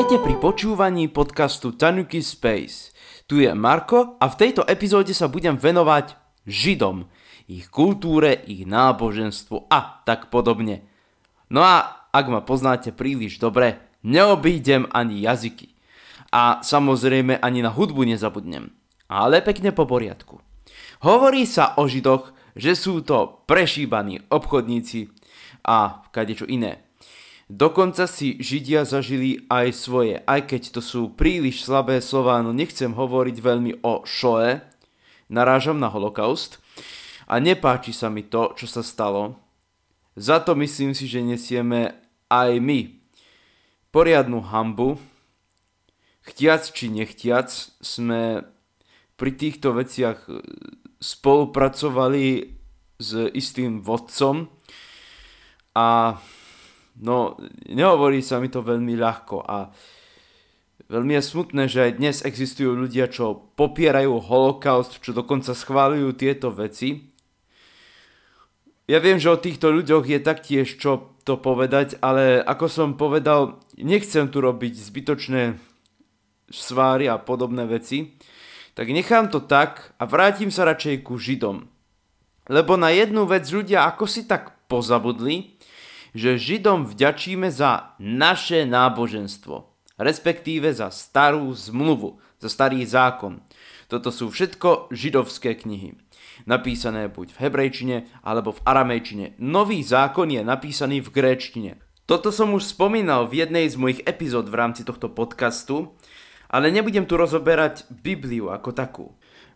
Vítajte pri počúvaní podcastu Tanuki Space. Tu je Marko a v tejto epizóde sa budem venovať Židom, ich kultúre, ich náboženstvu a tak podobne. No a ak ma poznáte príliš dobre, neobídem ani jazyky. A samozrejme ani na hudbu nezabudnem. Ale pekne po poriadku. Hovorí sa o Židoch, že sú to prešíbaní obchodníci a kadečo iné. Dokonca si Židia zažili aj svoje, aj keď to sú príliš slabé slova, no nechcem hovoriť veľmi o šoe, narážam na holokaust a nepáči sa mi to, čo sa stalo. Za to myslím si, že nesieme aj my poriadnu hambu. Chtiac či nechtiac sme pri týchto veciach spolupracovali s istým vodcom a No, nehovorí sa mi to veľmi ľahko a veľmi je smutné, že aj dnes existujú ľudia, čo popierajú holokaust, čo dokonca schválujú tieto veci. Ja viem, že o týchto ľuďoch je taktiež čo to povedať, ale ako som povedal, nechcem tu robiť zbytočné sváry a podobné veci, tak nechám to tak a vrátim sa radšej ku Židom. Lebo na jednu vec ľudia ako si tak pozabudli, že Židom vďačíme za naše náboženstvo, respektíve za starú zmluvu, za starý zákon. Toto sú všetko židovské knihy, napísané buď v hebrejčine alebo v aramejčine. Nový zákon je napísaný v gréčtine. Toto som už spomínal v jednej z mojich epizód v rámci tohto podcastu, ale nebudem tu rozoberať Bibliu ako takú.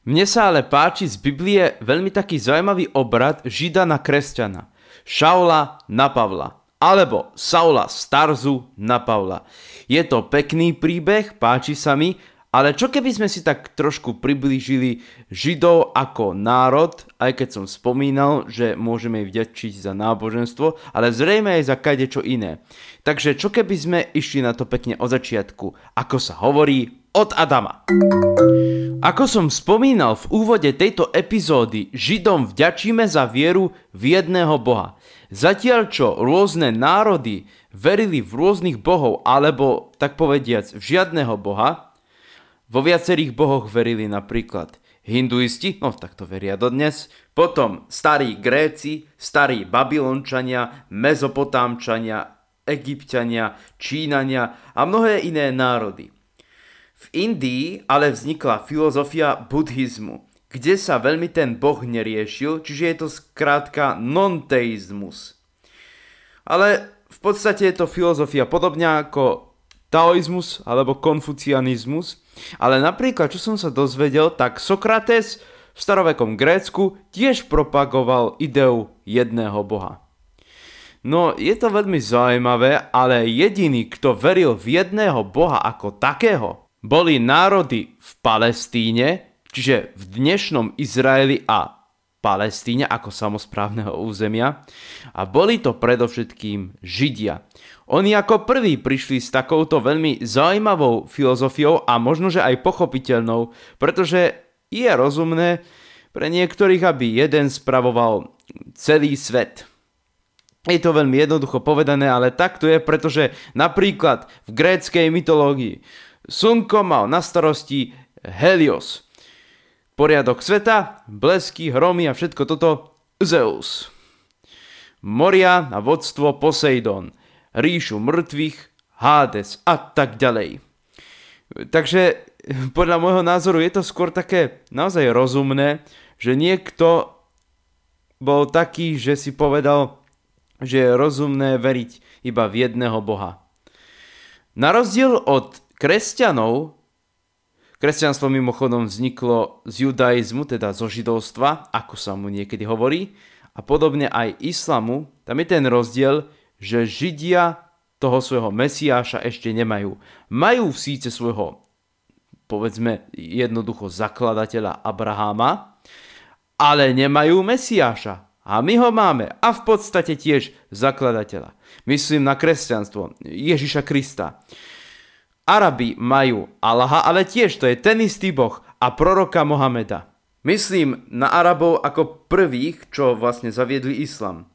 Mne sa ale páči z Biblie veľmi taký zaujímavý obrad Žida na kresťana. Šaula na Pavla alebo Saula z Tarzu na Pavla. Je to pekný príbeh, páči sa mi, ale čo keby sme si tak trošku priblížili Židov ako národ, aj keď som spomínal, že môžeme ich vďačiť za náboženstvo, ale zrejme aj za čo iné. Takže čo keby sme išli na to pekne od začiatku, ako sa hovorí, od Adama. Ako som spomínal v úvode tejto epizódy, Židom vďačíme za vieru v jedného Boha. Zatiaľ čo rôzne národy verili v rôznych bohov, alebo tak povediac v žiadného boha, vo viacerých bohoch verili napríklad hinduisti, no tak to veria dodnes, potom starí Gréci, starí Babylončania, Mezopotámčania, Egyptiania, Čínania a mnohé iné národy. V Indii ale vznikla filozofia buddhizmu, kde sa veľmi ten boh neriešil, čiže je to skrátka non-teizmus. Ale v podstate je to filozofia podobne ako taoizmus alebo konfucianizmus, ale napríklad, čo som sa dozvedel, tak Sokrates v starovekom Grécku tiež propagoval ideu jedného boha. No, je to veľmi zaujímavé, ale jediný, kto veril v jedného boha ako takého, boli národy v Palestíne, čiže v dnešnom Izraeli a Palestíne ako samozprávneho územia a boli to predovšetkým Židia. Oni ako prví prišli s takouto veľmi zaujímavou filozofiou a možno, že aj pochopiteľnou, pretože je rozumné pre niektorých, aby jeden spravoval celý svet. Je to veľmi jednoducho povedané, ale tak to je, pretože napríklad v gréckej mytológii Slnko mal na starosti Helios. Poriadok sveta, blesky, hromy a všetko toto Zeus. Moria a vodstvo Poseidon, ríšu mŕtvych, Hades a tak ďalej. Takže podľa môjho názoru je to skôr také naozaj rozumné, že niekto bol taký, že si povedal, že je rozumné veriť iba v jedného Boha. Na rozdiel od kresťanov, kresťanstvo mimochodom vzniklo z judaizmu, teda zo židovstva, ako sa mu niekedy hovorí, a podobne aj islamu, tam je ten rozdiel, že židia toho svojho mesiáša ešte nemajú. Majú síce svojho, povedzme jednoducho zakladateľa Abraháma, ale nemajú mesiáša. A my ho máme. A v podstate tiež zakladateľa. Myslím na kresťanstvo, Ježiša Krista. Arabi majú Allaha, ale tiež to je ten istý boh a proroka Mohameda. Myslím na Arabov ako prvých, čo vlastne zaviedli islam.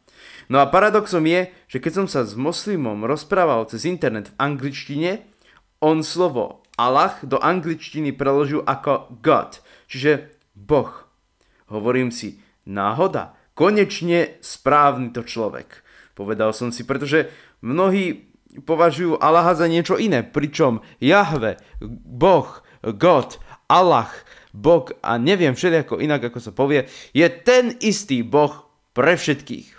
No a paradoxom je, že keď som sa s moslimom rozprával cez internet v angličtine, On slovo Allah do angličtiny preložil ako God, čiže Boh. Hovorím si, náhoda, konečne správny to človek. Povedal som si, pretože mnohí považujú Allaha za niečo iné, pričom Jahve, Boh, God, Allah, Boh a neviem všelijako inak, ako sa povie, je ten istý Boh pre všetkých.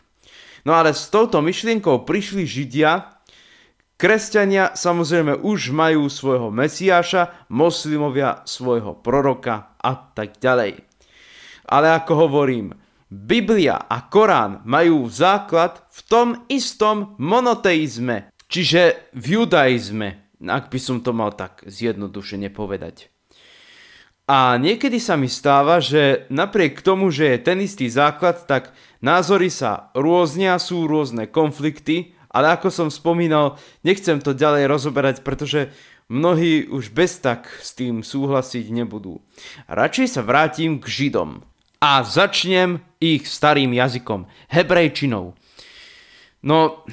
No ale s touto myšlienkou prišli Židia, kresťania samozrejme už majú svojho Mesiáša, moslimovia svojho proroka a tak ďalej. Ale ako hovorím, Biblia a Korán majú základ v tom istom monoteizme, čiže v judaizme, ak by som to mal tak zjednodušene povedať. A niekedy sa mi stáva, že napriek tomu, že je ten istý základ, tak názory sa rôznia, sú rôzne konflikty, ale ako som spomínal, nechcem to ďalej rozoberať, pretože mnohí už bez tak s tým súhlasiť nebudú. Radšej sa vrátim k Židom a začnem ich starým jazykom, hebrejčinou. No,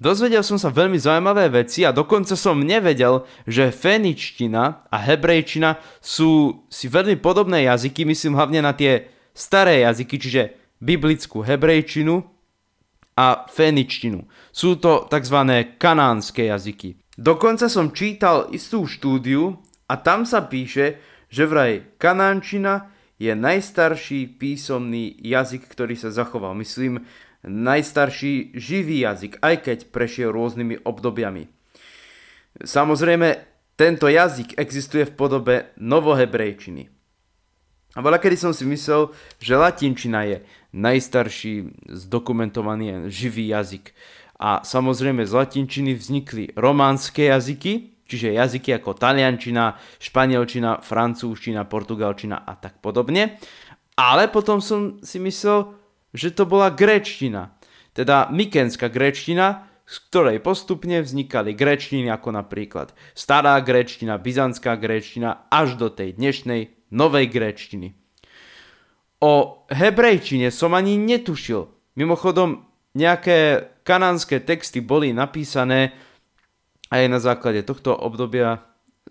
Dozvedel som sa veľmi zaujímavé veci a dokonca som nevedel, že féničtina a hebrejčina sú si veľmi podobné jazyky, myslím hlavne na tie staré jazyky, čiže biblickú hebrejčinu a féničtinu. Sú to tzv. kanánske jazyky. Dokonca som čítal istú štúdiu a tam sa píše, že vraj kanánčina je najstarší písomný jazyk, ktorý sa zachoval. Myslím, najstarší živý jazyk, aj keď prešiel rôznymi obdobiami. Samozrejme, tento jazyk existuje v podobe novohebrejčiny. A veľa kedy som si myslel, že latinčina je najstarší zdokumentovaný živý jazyk. A samozrejme z latinčiny vznikli románske jazyky, čiže jazyky ako taliančina, španielčina, francúzština, portugalčina a tak podobne. Ale potom som si myslel, že to bola gréčtina, teda mykenská gréčtina, z ktorej postupne vznikali gréčtiny ako napríklad stará gréčtina, byzantská gréčtina až do tej dnešnej novej gréčtiny. O hebrejčine som ani netušil. Mimochodom, nejaké kanánske texty boli napísané aj na základe tohto obdobia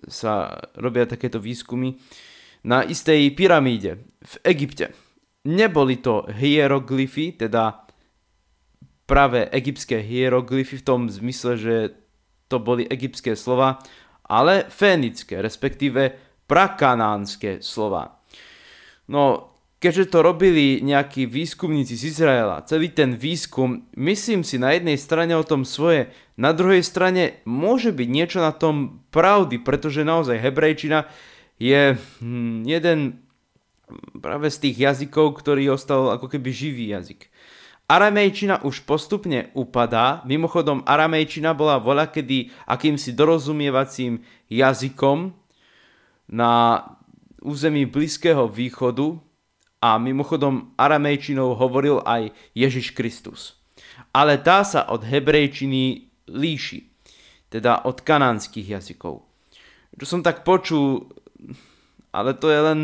sa robia takéto výskumy na istej pyramíde v Egypte. Neboli to hieroglyfy, teda práve egyptské hieroglyfy v tom zmysle, že to boli egyptské slova, ale fénické, respektíve prakanánske slova. No, keďže to robili nejakí výskumníci z Izraela, celý ten výskum, myslím si na jednej strane o tom svoje, na druhej strane môže byť niečo na tom pravdy, pretože naozaj hebrejčina je hm, jeden práve z tých jazykov, ktorý ostal ako keby živý jazyk. Aramejčina už postupne upadá, mimochodom aramejčina bola voľakedy akýmsi dorozumievacím jazykom na území Blízkeho východu a mimochodom aramejčinou hovoril aj Ježiš Kristus. Ale tá sa od hebrejčiny líši, teda od kanánskych jazykov. Čo som tak počul, ale to je len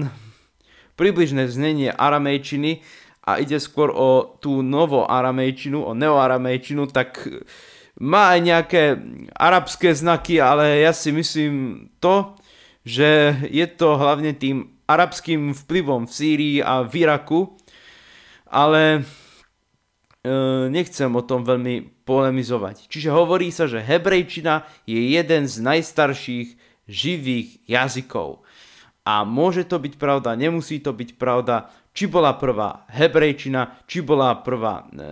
približné znenie aramejčiny a ide skôr o tú novoaramejčinu, o neoaramejčinu, tak má aj nejaké arabské znaky, ale ja si myslím to, že je to hlavne tým arabským vplyvom v Sýrii a v Iraku, ale e, nechcem o tom veľmi polemizovať. Čiže hovorí sa, že hebrejčina je jeden z najstarších živých jazykov. A môže to byť pravda, nemusí to byť pravda. Či bola prvá hebrejčina, či bola prvá e, e,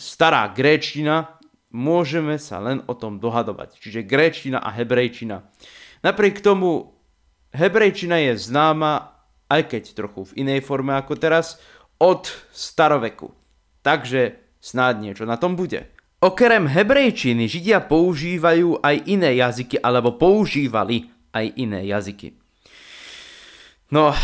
stará gréčtina, môžeme sa len o tom dohadovať. Čiže gréčtina a hebrejčina. Napriek tomu hebrejčina je známa, aj keď trochu v inej forme ako teraz, od staroveku. Takže snáď niečo na tom bude. Okrem hebrejčiny Židia používajú aj iné jazyky, alebo používali aj iné jazyky. No,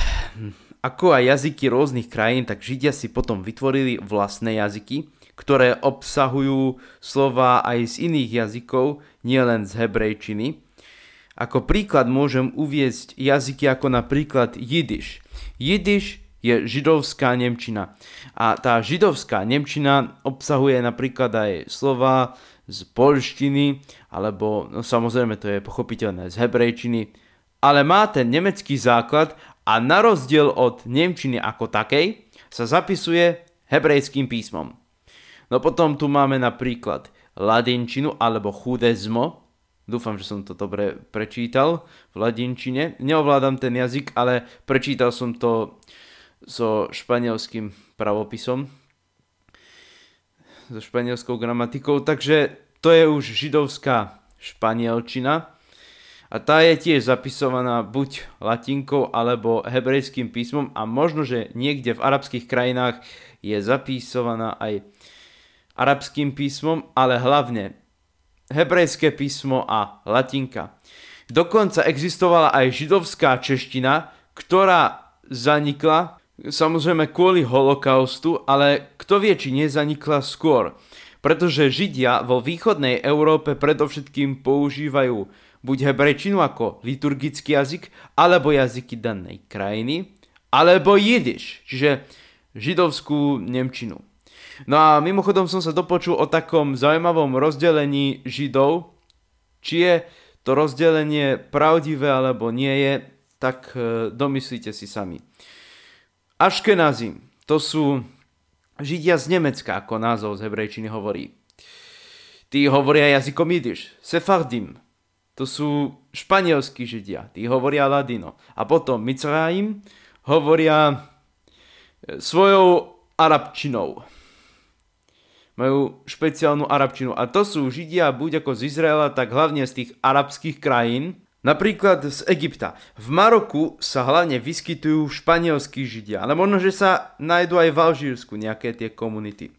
ako aj jazyky rôznych krajín, tak Židia si potom vytvorili vlastné jazyky, ktoré obsahujú slova aj z iných jazykov, nielen z hebrejčiny. Ako príklad môžem uviezť jazyky ako napríklad jidiš. Jidiš je židovská nemčina. A tá židovská nemčina obsahuje napríklad aj slova z polštiny, alebo no samozrejme to je pochopiteľné z hebrejčiny, ale má ten nemecký základ a na rozdiel od nemčiny ako takej sa zapisuje hebrejským písmom. No potom tu máme napríklad ladinčinu alebo chudezmo. Dúfam, že som to dobre prečítal v ladinčine. Neovládam ten jazyk, ale prečítal som to so španielským pravopisom so španielskou gramatikou, takže to je už židovská španielčina a tá je tiež zapisovaná buď latinkou alebo hebrejským písmom a možno, že niekde v arabských krajinách je zapisovaná aj arabským písmom, ale hlavne hebrejské písmo a latinka. Dokonca existovala aj židovská čeština, ktorá zanikla samozrejme kvôli holokaustu, ale kto vie, či nezanikla skôr. Pretože Židia vo východnej Európe predovšetkým používajú buď hebrejčinu ako liturgický jazyk, alebo jazyky danej krajiny, alebo jidiš, čiže židovskú nemčinu. No a mimochodom som sa dopočul o takom zaujímavom rozdelení Židov, či je to rozdelenie pravdivé alebo nie je, tak e, domyslíte si sami. Aškenazim, to sú Židia z Nemecka, ako názov z hebrejčiny hovorí. Tí hovoria jazykom jidiš. Sefardim, to sú španielskí Židia, tí hovoria ladino. A potom Mizraim hovoria e, svojou arabčinou. Majú špeciálnu arabčinu. A to sú Židia buď ako z Izraela, tak hlavne z tých arabských krajín, Napríklad z Egypta. V Maroku sa hlavne vyskytujú španielskí židia, ale možno, že sa nájdú aj v Alžírsku nejaké tie komunity.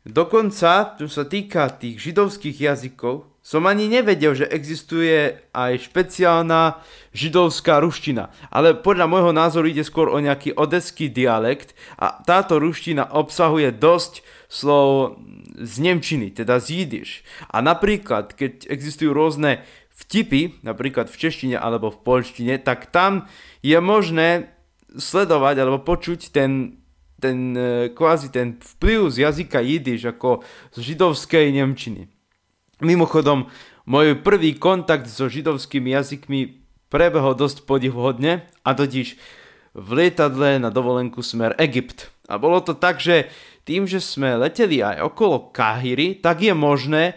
Dokonca, čo sa týka tých židovských jazykov, som ani nevedel, že existuje aj špeciálna židovská ruština. Ale podľa môjho názoru ide skôr o nejaký odeský dialekt a táto ruština obsahuje dosť slov z Nemčiny, teda z jidiš. A napríklad, keď existujú rôzne vtipy, napríklad v češtine alebo v polštine, tak tam je možné sledovať alebo počuť ten, ten e, kvázi ten vplyv z jazyka jidiš ako z židovskej nemčiny. Mimochodom, môj prvý kontakt so židovskými jazykmi prebehol dosť podivuhodne a totiž v lietadle na dovolenku smer Egypt. A bolo to tak, že tým, že sme leteli aj okolo Kahiry, tak je možné,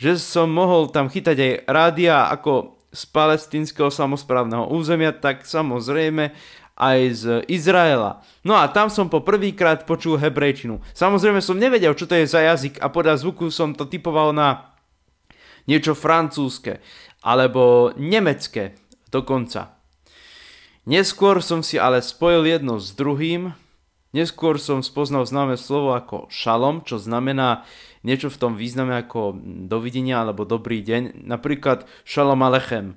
že som mohol tam chytať aj rádia ako z palestinského samozprávneho územia, tak samozrejme aj z Izraela. No a tam som po prvýkrát počul hebrejčinu. Samozrejme som nevedel, čo to je za jazyk a podľa zvuku som to typoval na niečo francúzske alebo nemecké dokonca. Neskôr som si ale spojil jedno s druhým. Neskôr som spoznal známe slovo ako šalom, čo znamená niečo v tom význame ako dovidenia alebo dobrý deň, napríklad Shalom Alechem.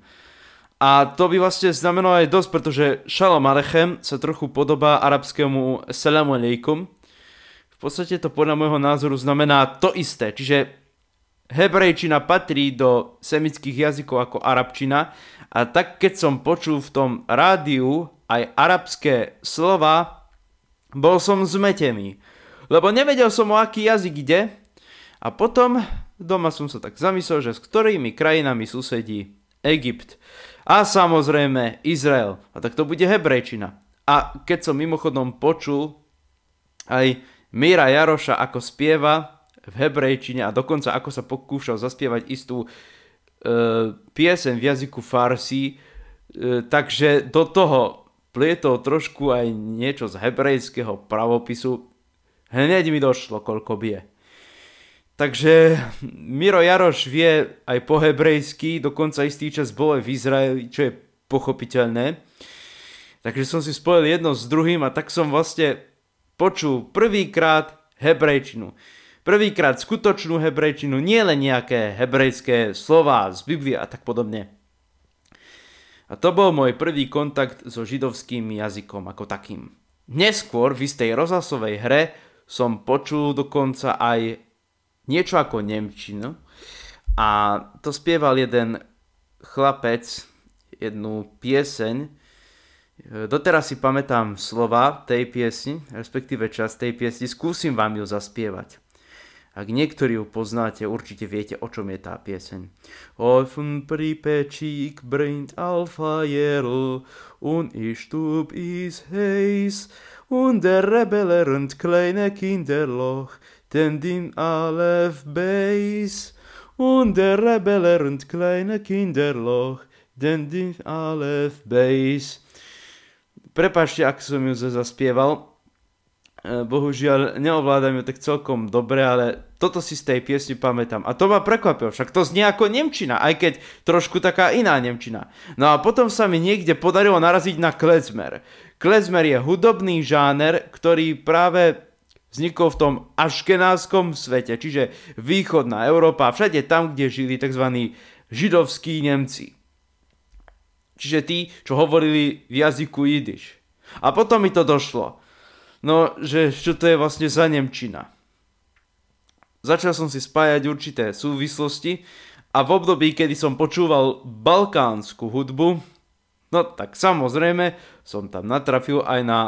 A to by vlastne znamenalo aj dosť, pretože Shalom Alechem sa trochu podobá arabskému Salamu Aleikum. V podstate to podľa môjho názoru znamená to isté, čiže hebrejčina patrí do semických jazykov ako arabčina a tak keď som počul v tom rádiu aj arabské slova, bol som zmetený. Lebo nevedel som o aký jazyk ide a potom doma som sa tak zamyslel, že s ktorými krajinami susedí Egypt. A samozrejme Izrael. A tak to bude hebrejčina. A keď som mimochodom počul aj Míra Jaroša ako spieva v hebrejčine a dokonca ako sa pokúšal zaspievať istú e, piesen v jazyku farsi, e, takže do toho plietol trošku aj niečo z hebrejského pravopisu. Hneď mi došlo, koľko bije. Takže Miro Jaroš vie aj po hebrejsky, dokonca istý čas bol aj v Izraeli, čo je pochopiteľné. Takže som si spojil jedno s druhým a tak som vlastne počul prvýkrát hebrejčinu. Prvýkrát skutočnú hebrejčinu, nie len nejaké hebrejské slova z Biblie a tak podobne. A to bol môj prvý kontakt so židovským jazykom ako takým. Neskôr v istej rozhlasovej hre som počul dokonca aj niečo ako Nemčinu a to spieval jeden chlapec, jednu pieseň. Doteraz si pamätám slova tej piesni, respektíve časť tej piesni, skúsim vám ju zaspievať. Ak niektorí ju poznáte, určite viete, o čom je tá pieseň. Offen pripečík bringt Alfajerl und ich stub is heiß und der rebellerend kleine Kinderloch den din Alef Beis und der rebellerend kleine Kinderloch den din Alef Beis. Prepašte, ak som ju zaspieval, E, bohužiaľ neovládam ju tak celkom dobre, ale toto si z tej piesni pamätám. A to ma prekvapilo, však to znie ako Nemčina, aj keď trošku taká iná Nemčina. No a potom sa mi niekde podarilo naraziť na klezmer. Klezmer je hudobný žáner, ktorý práve vznikol v tom aškenáskom svete, čiže východná Európa, všade tam, kde žili tzv. židovskí Nemci. Čiže tí, čo hovorili v jazyku jidiš. A potom mi to došlo No, že čo to je vlastne za Nemčina. Začal som si spájať určité súvislosti a v období, kedy som počúval balkánsku hudbu, no tak samozrejme som tam natrafil aj na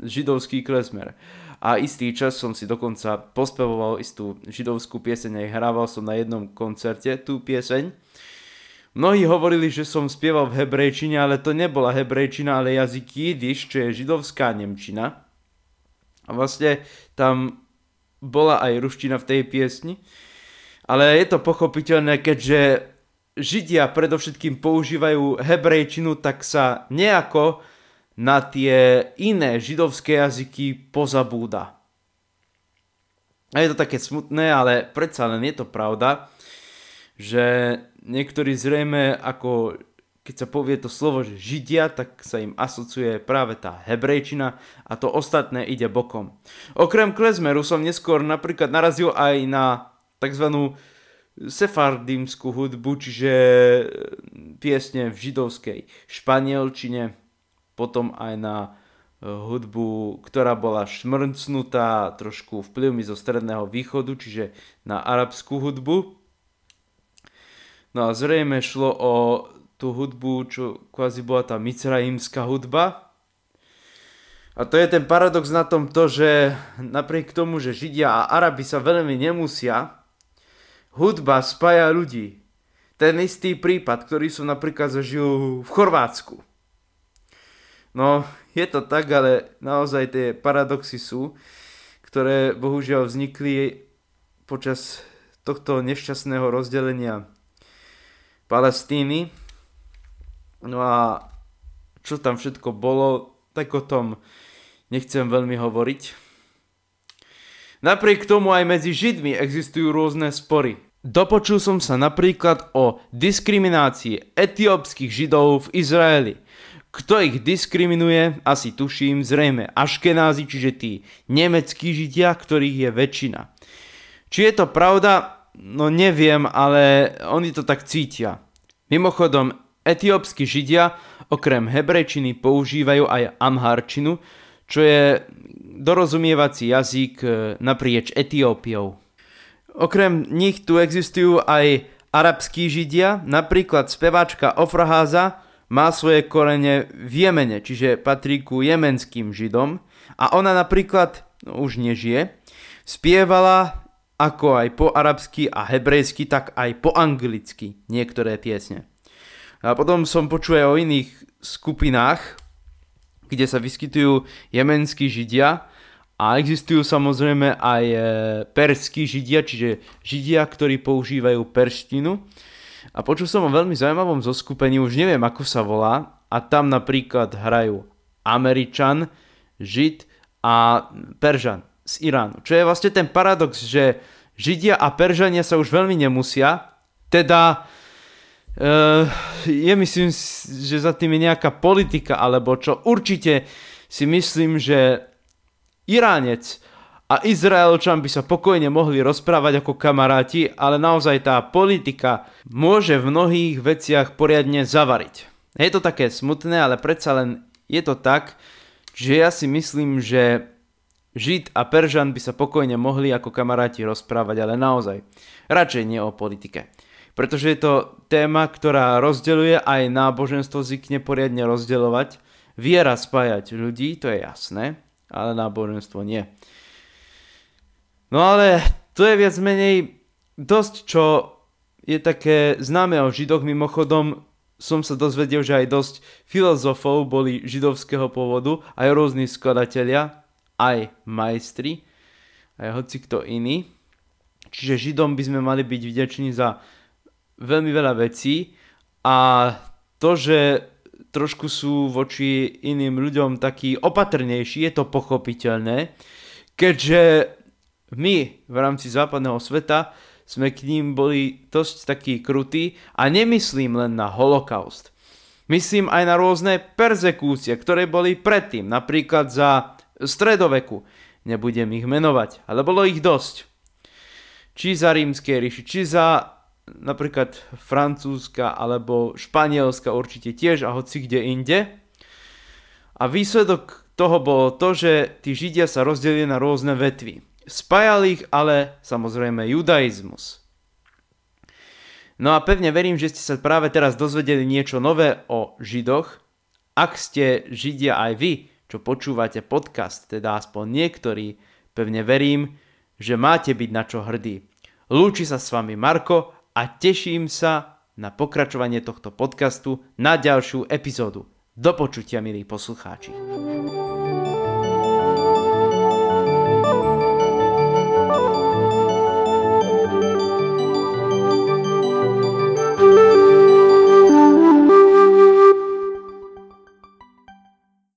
židovský klezmer. A istý čas som si dokonca pospevoval istú židovskú pieseň aj hrával som na jednom koncerte tú pieseň. Mnohí hovorili, že som spieval v hebrejčine, ale to nebola hebrejčina, ale jazyk jidiš, čo je židovská nemčina. A vlastne tam bola aj ruština v tej piesni. Ale je to pochopiteľné, keďže Židia predovšetkým používajú hebrejčinu, tak sa nejako na tie iné židovské jazyky pozabúda. A je to také smutné, ale predsa len je to pravda, že niektorí zrejme ako keď sa povie to slovo, že Židia, tak sa im asociuje práve tá hebrejčina a to ostatné ide bokom. Okrem klezmeru som neskôr napríklad narazil aj na tzv. sefardímsku hudbu, čiže piesne v židovskej španielčine, potom aj na e, hudbu, ktorá bola šmrncnutá trošku vplyvmi zo stredného východu, čiže na arabskú hudbu. No a zrejme šlo o tú hudbu, čo kvázi bola tá micraimská hudba. A to je ten paradox na tom to, že napriek tomu, že Židia a Arabi sa veľmi nemusia, hudba spája ľudí. Ten istý prípad, ktorý som napríklad zažil v Chorvátsku. No, je to tak, ale naozaj tie paradoxy sú, ktoré bohužiaľ vznikli počas tohto nešťastného rozdelenia Palestíny No a čo tam všetko bolo, tak o tom nechcem veľmi hovoriť. Napriek tomu aj medzi Židmi existujú rôzne spory. Dopočul som sa napríklad o diskriminácii etiópskych Židov v Izraeli. Kto ich diskriminuje, asi tuším, zrejme Aškenázi, čiže tí nemeckí Židia, ktorých je väčšina. Či je to pravda? No neviem, ale oni to tak cítia. Mimochodom, Etiópsky židia okrem hebrejčiny používajú aj amharčinu, čo je dorozumievací jazyk e, naprieč Etiópiou. Okrem nich tu existujú aj arabskí židia, napríklad speváčka Ofraháza má svoje korene v Jemene, čiže patrí ku jemenským židom a ona napríklad, no už nežije, spievala ako aj po arabsky a hebrejsky, tak aj po anglicky niektoré piesne. A potom som počul aj o iných skupinách, kde sa vyskytujú jemenskí židia a existujú samozrejme aj e, perskí židia, čiže židia, ktorí používajú perštinu. A počul som o veľmi zaujímavom zoskupení, už neviem ako sa volá, a tam napríklad hrajú Američan, Žid a Peržan z Iránu. Čo je vlastne ten paradox, že Židia a Peržania sa už veľmi nemusia, teda Uh, je myslím, že za tým je nejaká politika, alebo čo určite si myslím, že Iránec a Izraelčan by sa pokojne mohli rozprávať ako kamaráti, ale naozaj tá politika môže v mnohých veciach poriadne zavariť. Je to také smutné, ale predsa len je to tak, že ja si myslím, že Žid a Peržan by sa pokojne mohli ako kamaráti rozprávať, ale naozaj radšej nie o politike pretože je to téma, ktorá rozdeľuje aj náboženstvo zvykne poriadne rozdeľovať. Viera spájať ľudí, to je jasné, ale náboženstvo nie. No ale to je viac menej dosť, čo je také známe o Židoch. Mimochodom som sa dozvedel, že aj dosť filozofov boli židovského pôvodu, aj rôzni skladatelia, aj majstri, aj hoci kto iný. Čiže Židom by sme mali byť vďační za veľmi veľa vecí a to, že trošku sú voči iným ľuďom takí opatrnejší, je to pochopiteľné, keďže my v rámci západného sveta sme k ním boli dosť takí krutí a nemyslím len na holokaust. Myslím aj na rôzne perzekúcie, ktoré boli predtým, napríklad za stredoveku. Nebudem ich menovať, ale bolo ich dosť. Či za rímskej ríši, či za napríklad francúzska alebo španielska určite tiež a hoci kde inde. A výsledok toho bolo to, že tí židia sa rozdelili na rôzne vetvy. Spájal ich ale samozrejme judaizmus. No a pevne verím, že ste sa práve teraz dozvedeli niečo nové o Židoch. Ak ste Židia aj vy, čo počúvate podcast, teda aspoň niektorí, pevne verím, že máte byť na čo hrdí. Lúči sa s vami Marko a teším sa na pokračovanie tohto podcastu na ďalšiu epizódu. Do počutia, milí poslucháči.